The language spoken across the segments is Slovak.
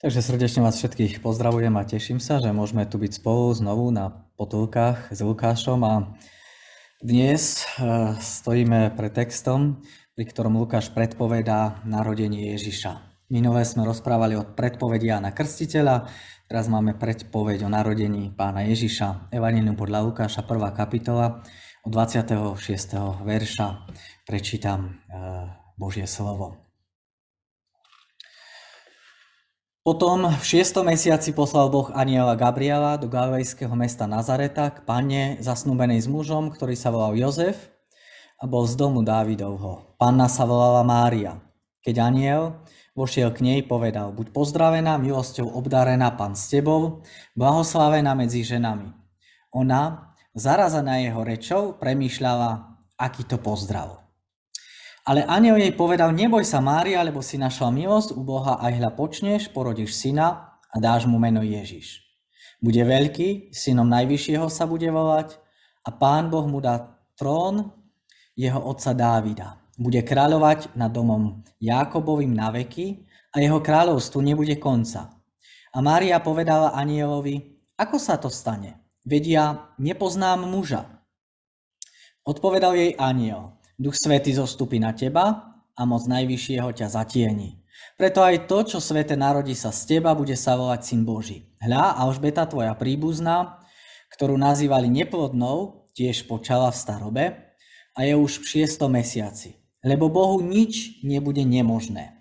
Takže srdečne vás všetkých pozdravujem a teším sa, že môžeme tu byť spolu znovu na potulkách s Lukášom a dnes e, stojíme pred textom, pri ktorom Lukáš predpovedá narodenie Ježiša. Minulé sme rozprávali o predpovedi na Krstiteľa, teraz máme predpoveď o narodení pána Ježiša. Evangelium podľa Lukáša, 1. kapitola, od 26. verša prečítam e, Božie slovo. Potom v šiestom mesiaci poslal Boh aniela Gabriela do galilejského mesta Nazareta k panne zasnúbenej s mužom, ktorý sa volal Jozef a bol z domu Dávidovho. Panna sa volala Mária. Keď aniel vošiel k nej, povedal, buď pozdravená, milosťou obdarená pán s tebou, blahoslavená medzi ženami. Ona, zarazená jeho rečou, premýšľala, aký to pozdrav. Ale aniel jej povedal, neboj sa Mária, lebo si našla milosť u Boha, aj hľa počneš, porodíš syna a dáš mu meno Ježiš. Bude veľký, synom Najvyššieho sa bude volať a pán Boh mu dá trón jeho otca Dávida. Bude kráľovať nad domom Jákobovým na veky a jeho kráľovstvu nebude konca. A Mária povedala anielovi, ako sa to stane? Vedia, nepoznám muža. Odpovedal jej aniel, Duch Svetý zostupí na teba a moc Najvyššieho ťa zatieni. Preto aj to, čo svete narodí sa z teba, bude sa volať Syn Boží. Hľa, Alžbeta, tvoja príbuzná, ktorú nazývali neplodnou, tiež počala v starobe a je už v šiestom mesiaci. Lebo Bohu nič nebude nemožné.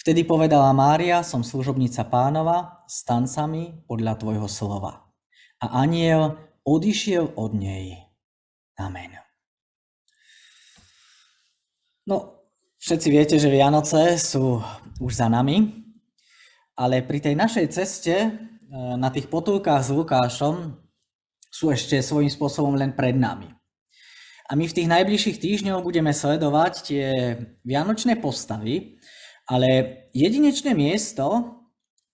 Vtedy povedala Mária, som služobnica pánova, stan sa mi podľa tvojho slova. A aniel odišiel od nej. Amen. No, všetci viete, že Vianoce sú už za nami, ale pri tej našej ceste e, na tých potulkách s Lukášom sú ešte svojím spôsobom len pred nami. A my v tých najbližších týždňoch budeme sledovať tie vianočné postavy, ale jedinečné miesto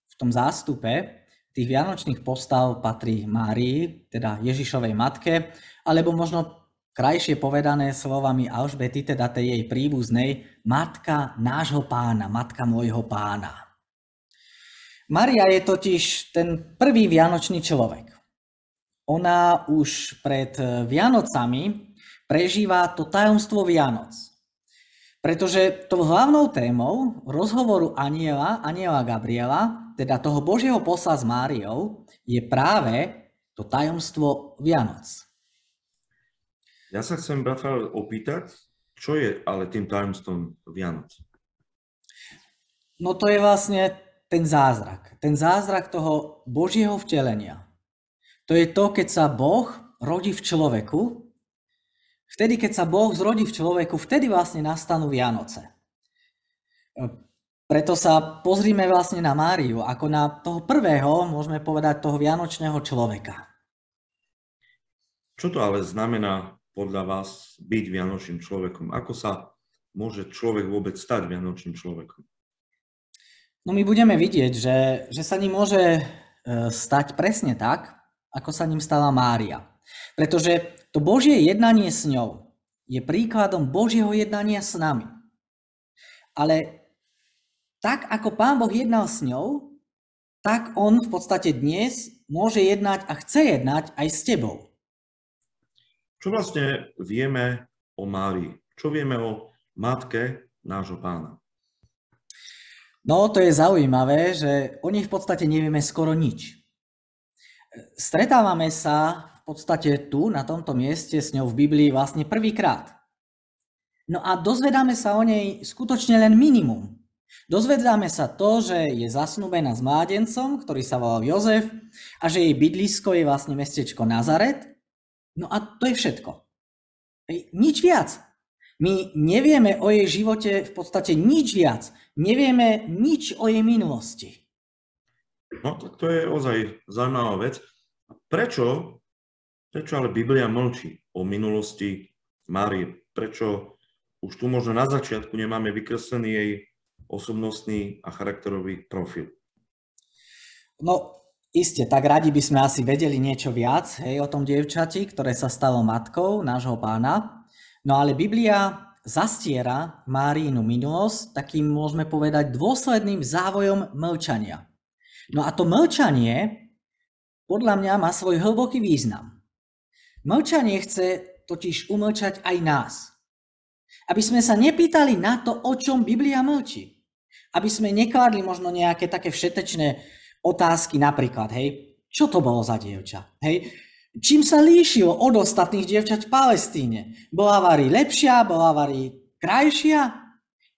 v tom zástupe tých vianočných postav patrí Márii, teda Ježišovej matke, alebo možno Krajšie povedané slovami Alžbety, teda tej jej príbuznej, matka nášho pána, matka môjho pána. Maria je totiž ten prvý vianočný človek. Ona už pred Vianocami prežíva to tajomstvo Vianoc. Pretože to hlavnou témou rozhovoru aniela, aniela Gabriela, teda toho Božieho posla s Máriou, je práve to tajomstvo Vianoc. Ja sa chcem, Rafael, opýtať, čo je ale tým tajomstvom Vianoc? No to je vlastne ten zázrak. Ten zázrak toho Božieho vtelenia. To je to, keď sa Boh rodí v človeku. Vtedy, keď sa Boh zrodí v človeku, vtedy vlastne nastanú Vianoce. Preto sa pozrime vlastne na Máriu, ako na toho prvého, môžeme povedať, toho vianočného človeka. Čo to ale znamená podľa vás byť vianočným človekom? Ako sa môže človek vôbec stať vianočným človekom? No my budeme vidieť, že, že sa ním môže e, stať presne tak, ako sa ním stala Mária. Pretože to Božie jednanie s ňou je príkladom Božieho jednania s nami. Ale tak, ako Pán Boh jednal s ňou, tak On v podstate dnes môže jednať a chce jednať aj s tebou. Čo vlastne vieme o Márii? Čo vieme o matke nášho pána? No, to je zaujímavé, že o nich v podstate nevieme skoro nič. Stretávame sa v podstate tu, na tomto mieste s ňou v Biblii vlastne prvýkrát. No a dozvedáme sa o nej skutočne len minimum. Dozvedáme sa to, že je zasnúbená s mládencom, ktorý sa volal Jozef a že jej bydlisko je vlastne mestečko Nazaret No a to je všetko. Nič viac. My nevieme o jej živote v podstate nič viac. Nevieme nič o jej minulosti. No, tak to je ozaj zaujímavá vec. Prečo, prečo ale Biblia mlčí o minulosti Márie? Prečo už tu možno na začiatku nemáme vykreslený jej osobnostný a charakterový profil? No, Isté, tak radi by sme asi vedeli niečo viac hej, o tom dievčati, ktoré sa stalo matkou nášho pána. No ale Biblia zastiera Márínu minulosť takým, môžeme povedať, dôsledným závojom mlčania. No a to mlčanie podľa mňa má svoj hlboký význam. Mlčanie chce totiž umlčať aj nás. Aby sme sa nepýtali na to, o čom Biblia mlčí. Aby sme nekladli možno nejaké také všetečné otázky, napríklad, hej, čo to bolo za dievča? Hej, čím sa líšilo od ostatných dievčat v Palestíne? Bola Vari lepšia, bola Vari krajšia?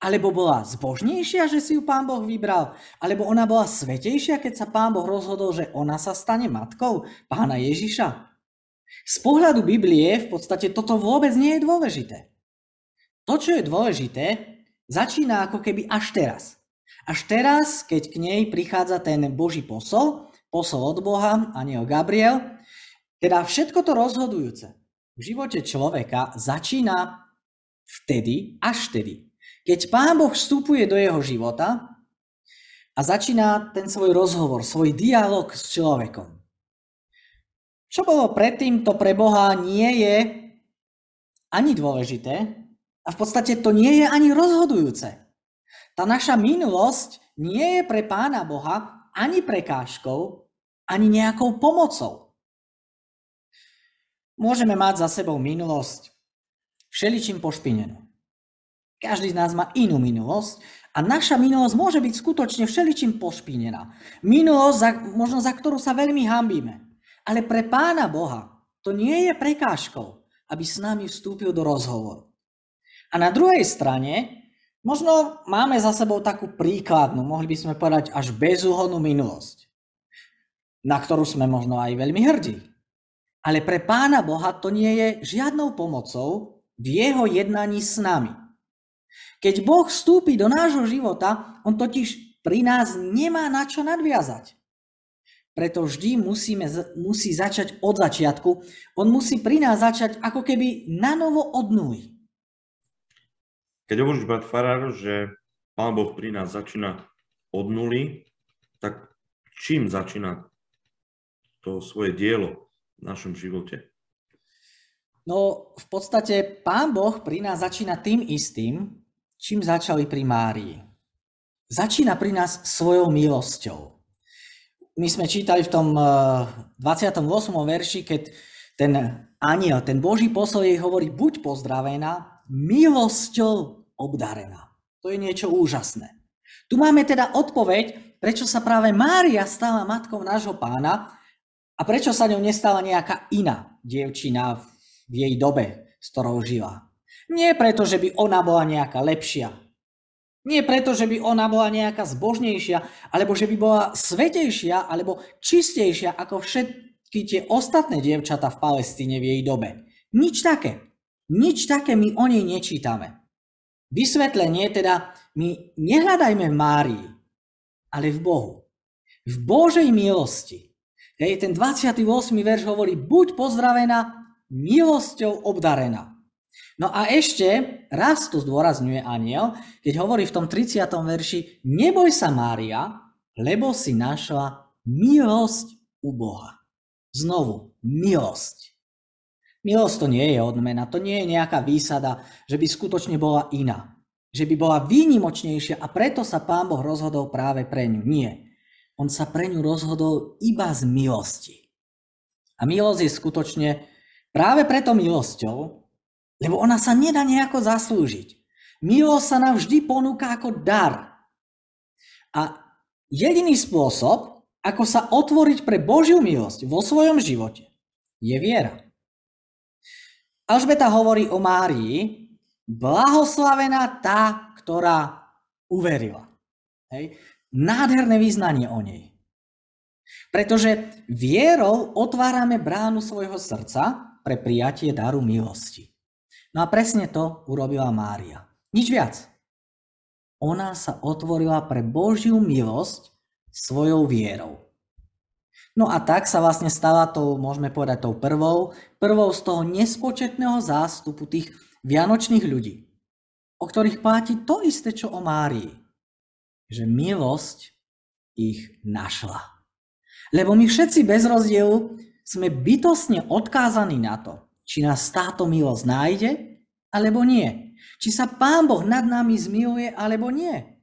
Alebo bola zbožnejšia, že si ju pán Boh vybral? Alebo ona bola svetejšia, keď sa pán Boh rozhodol, že ona sa stane matkou pána Ježiša? Z pohľadu Biblie v podstate toto vôbec nie je dôležité. To, čo je dôležité, začína ako keby až teraz. Až teraz, keď k nej prichádza ten Boží posol, posol od Boha, aniel Gabriel, teda všetko to rozhodujúce v živote človeka začína vtedy, až vtedy, keď Pán Boh vstupuje do jeho života a začína ten svoj rozhovor, svoj dialog s človekom. Čo bolo predtým, to pre Boha nie je ani dôležité a v podstate to nie je ani rozhodujúce. Tá naša minulosť nie je pre Pána Boha ani prekážkou, ani nejakou pomocou. Môžeme mať za sebou minulosť všeličím pošpinenú. Každý z nás má inú minulosť a naša minulosť môže byť skutočne všeličím pošpínená. Minulosť, za, možno za ktorú sa veľmi hambíme. Ale pre Pána Boha to nie je prekážkou, aby s nami vstúpil do rozhovoru. A na druhej strane, možno máme za sebou takú príkladnú, mohli by sme povedať až bezúhodnú minulosť, na ktorú sme možno aj veľmi hrdí. Ale pre Pána Boha to nie je žiadnou pomocou v jeho jednaní s nami. Keď Boh vstúpi do nášho života, on totiž pri nás nemá na čo nadviazať. Preto vždy musíme, musí začať od začiatku. On musí pri nás začať ako keby na novo od. Keď hovoríš, brat Farár, že Pán Boh pri nás začína od nuly, tak čím začína to svoje dielo v našom živote? No, v podstate Pán Boh pri nás začína tým istým, čím začali pri Márii. Začína pri nás svojou milosťou. My sme čítali v tom 28. Eh, verši, keď ten aniel, ten Boží posol jej hovorí, buď pozdravená, milosťou obdarená. To je niečo úžasné. Tu máme teda odpoveď, prečo sa práve Mária stala matkou nášho pána a prečo sa ňou nestala nejaká iná dievčina v jej dobe, s ktorou žila. Nie preto, že by ona bola nejaká lepšia. Nie preto, že by ona bola nejaká zbožnejšia, alebo že by bola svetejšia, alebo čistejšia ako všetky tie ostatné dievčata v Palestíne v jej dobe. Nič také. Nič také my o nej nečítame. Vysvetlenie teda my nehľadajme v Márii, ale v Bohu. V Božej milosti. Hej, ten 28. verš hovorí, buď pozdravená, milosťou obdarená. No a ešte raz to zdôrazňuje aniel, keď hovorí v tom 30. verši, neboj sa Mária, lebo si našla milosť u Boha. Znovu, milosť. Milosť to nie je odmena, to nie je nejaká výsada, že by skutočne bola iná. Že by bola výnimočnejšia a preto sa pán Boh rozhodol práve pre ňu. Nie. On sa pre ňu rozhodol iba z milosti. A milosť je skutočne práve preto milosťou, lebo ona sa nedá nejako zaslúžiť. Milosť sa nám vždy ponúka ako dar. A jediný spôsob, ako sa otvoriť pre Božiu milosť vo svojom živote, je viera. Alžbeta hovorí o Márii, blahoslavená tá, ktorá uverila. Hej. Nádherné význanie o nej. Pretože vierou otvárame bránu svojho srdca pre prijatie daru milosti. No a presne to urobila Mária. Nič viac. Ona sa otvorila pre Božiu milosť svojou vierou. No a tak sa vlastne stala tou, môžeme povedať, tou prvou, prvou z toho nespočetného zástupu tých vianočných ľudí, o ktorých platí to isté, čo o Márii. Že milosť ich našla. Lebo my všetci bez rozdielu sme bytostne odkázaní na to, či nás táto milosť nájde, alebo nie. Či sa Pán Boh nad nami zmiluje, alebo nie.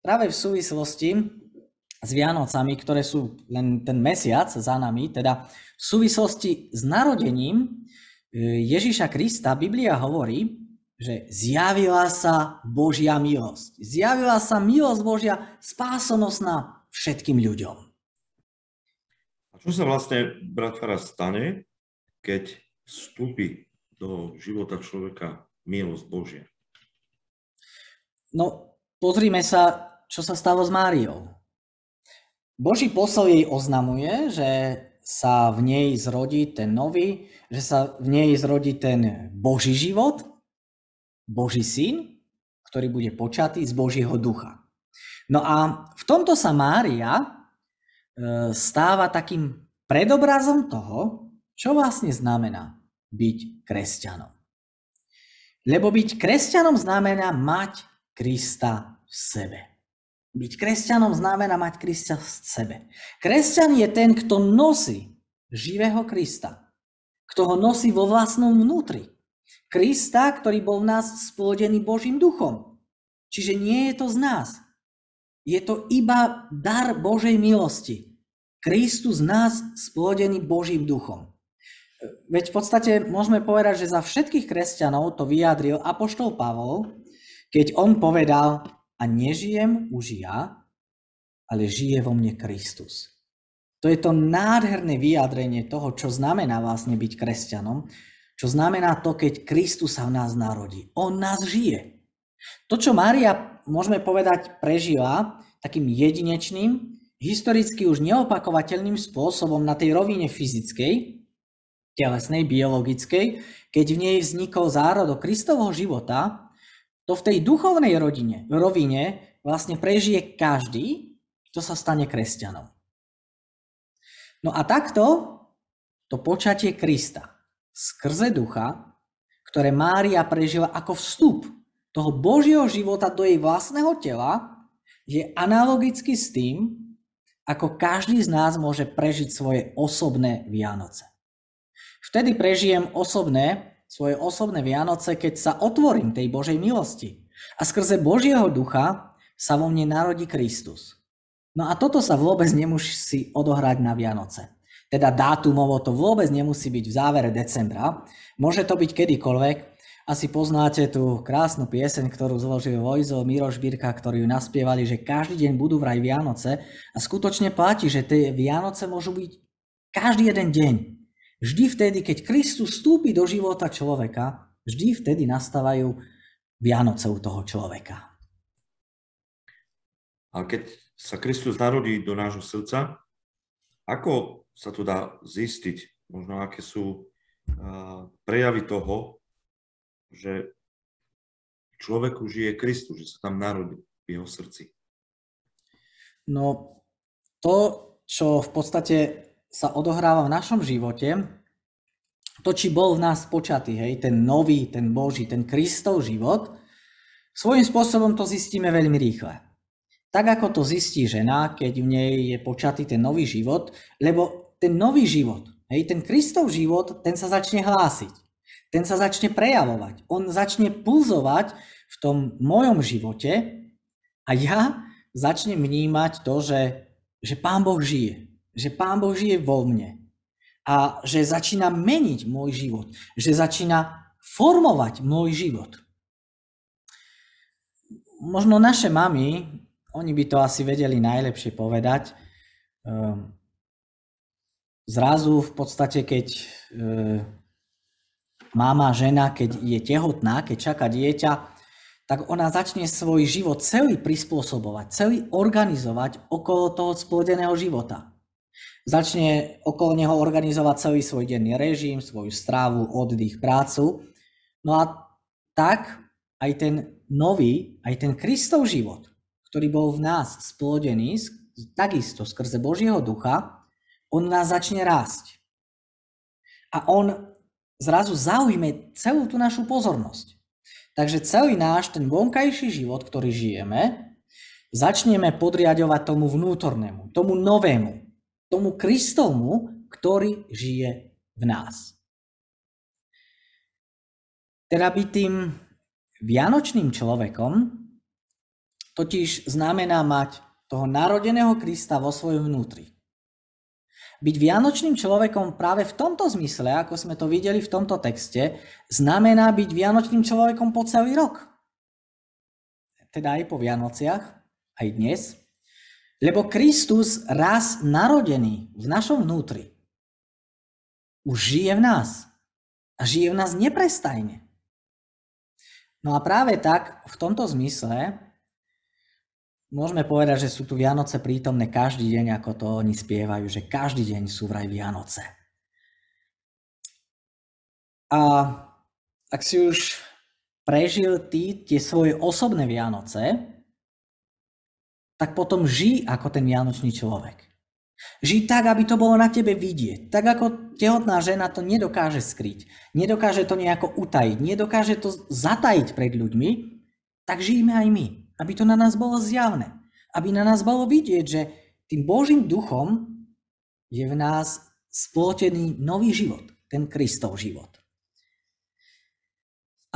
Práve v súvislosti s Vianocami, ktoré sú len ten mesiac za nami, teda v súvislosti s narodením e, Ježíša Krista, Biblia hovorí, že zjavila sa Božia milosť. Zjavila sa milosť Božia spásonosná všetkým ľuďom. A čo sa vlastne, brat Fara, stane, keď vstúpi do života človeka milosť Božia? No, pozrime sa, čo sa stalo s Máriou. Boží posol jej oznamuje, že sa v nej zrodí ten nový, že sa v nej zrodí ten Boží život, Boží syn, ktorý bude počatý z Božieho ducha. No a v tomto sa Mária e, stáva takým predobrazom toho, čo vlastne znamená byť kresťanom. Lebo byť kresťanom znamená mať Krista v sebe. Byť kresťanom znamená mať Krista v sebe. Kresťan je ten, kto nosí živého Krista. Kto ho nosí vo vlastnom vnútri. Krista, ktorý bol v nás splodený Božím duchom. Čiže nie je to z nás. Je to iba dar Božej milosti. Kristus nás splodený Božím duchom. Veď v podstate môžeme povedať, že za všetkých kresťanov to vyjadril Apoštol Pavol, keď on povedal, a nežijem už ja, ale žije vo mne Kristus. To je to nádherné vyjadrenie toho, čo znamená vlastne byť kresťanom, čo znamená to, keď Kristus sa v nás narodí. On nás žije. To, čo Mária, môžeme povedať, prežila takým jedinečným, historicky už neopakovateľným spôsobom na tej rovine fyzickej, telesnej, biologickej, keď v nej vznikol zárodok Kristovho života, to v tej duchovnej rodine, rovine vlastne prežije každý, kto sa stane kresťanom. No a takto to počatie Krista skrze ducha, ktoré Mária prežila ako vstup toho Božieho života do jej vlastného tela, je analogicky s tým, ako každý z nás môže prežiť svoje osobné Vianoce. Vtedy prežijem osobné svoje osobné Vianoce, keď sa otvorím tej Božej milosti. A skrze Božieho ducha sa vo mne narodí Kristus. No a toto sa vôbec nemusí odohrať na Vianoce. Teda dátumovo to vôbec nemusí byť v závere decembra. Môže to byť kedykoľvek. Asi poznáte tú krásnu pieseň, ktorú zložil Vojzo, Miroš Birka, ktorí ju naspievali, že každý deň budú vraj Vianoce. A skutočne platí, že tie Vianoce môžu byť každý jeden deň. Vždy vtedy, keď Kristus vstúpi do života človeka, vždy vtedy nastávajú Vianoce u toho človeka. A keď sa Kristus narodí do nášho srdca, ako sa to dá zistiť? Možno aké sú prejavy toho, že človeku žije Kristus, že sa tam narodí v jeho srdci? No, to, čo v podstate sa odohráva v našom živote, to, či bol v nás počatý, hej, ten nový, ten Boží, ten Kristov život, svojím spôsobom to zistíme veľmi rýchle. Tak ako to zistí žena, keď v nej je počatý ten nový život, lebo ten nový život, hej, ten Kristov život, ten sa začne hlásiť. Ten sa začne prejavovať. On začne pulzovať v tom mojom živote a ja začnem vnímať to, že, že Pán Boh žije že Pán Boh žije vo mne a že začína meniť môj život, že začína formovať môj život. Možno naše mamy, oni by to asi vedeli najlepšie povedať, ehm, zrazu v podstate, keď ehm, máma, žena, keď je tehotná, keď čaká dieťa, tak ona začne svoj život celý prispôsobovať, celý organizovať okolo toho splodeného života. Začne okolo neho organizovať celý svoj denný režim, svoju strávu, oddych, prácu. No a tak aj ten nový, aj ten Kristov život, ktorý bol v nás splodený, takisto skrze Božieho ducha, on nás začne rásť. A on zrazu zaujme celú tú našu pozornosť. Takže celý náš ten vonkajší život, ktorý žijeme, začneme podriadovať tomu vnútornému, tomu novému, tomu Kristovmu, ktorý žije v nás. Teda byť tým vianočným človekom totiž znamená mať toho narodeného Krista vo svojom vnútri. Byť vianočným človekom práve v tomto zmysle, ako sme to videli v tomto texte, znamená byť vianočným človekom po celý rok. Teda aj po Vianociach, aj dnes. Lebo Kristus raz narodený v našom vnútri už žije v nás. A žije v nás neprestajne. No a práve tak, v tomto zmysle, môžeme povedať, že sú tu Vianoce prítomné každý deň, ako to oni spievajú, že každý deň sú vraj Vianoce. A ak si už prežil ty tie svoje osobné Vianoce, tak potom žij ako ten Vianočný človek. Žij tak, aby to bolo na tebe vidieť. Tak ako tehotná žena to nedokáže skryť. Nedokáže to nejako utajiť. Nedokáže to zatajiť pred ľuďmi. Tak žijme aj my. Aby to na nás bolo zjavné. Aby na nás bolo vidieť, že tým Božím duchom je v nás splotený nový život. Ten Kristov život.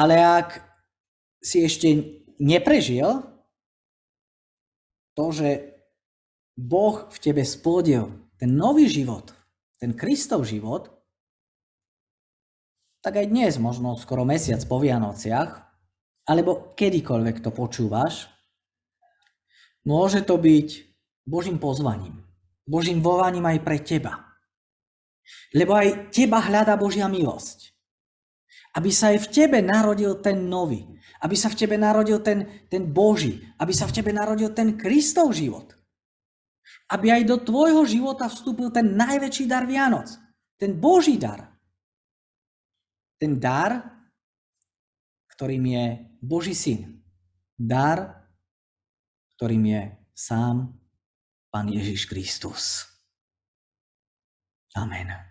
Ale ak si ešte neprežil to, že Boh v tebe splodil ten nový život, ten Kristov život, tak aj dnes, možno skoro mesiac po Vianociach, alebo kedykoľvek to počúvaš, môže to byť Božím pozvaním, Božím volaním aj pre teba. Lebo aj teba hľadá Božia milosť. Aby sa aj v tebe narodil ten nový, aby sa v tebe narodil ten, ten Boží, aby sa v tebe narodil ten Kristov život aby aj do tvojho života vstúpil ten najväčší dar Vianoc. Ten Boží dar. Ten dar, ktorým je Boží syn. Dar, ktorým je sám Pán Ježiš Kristus. Amen.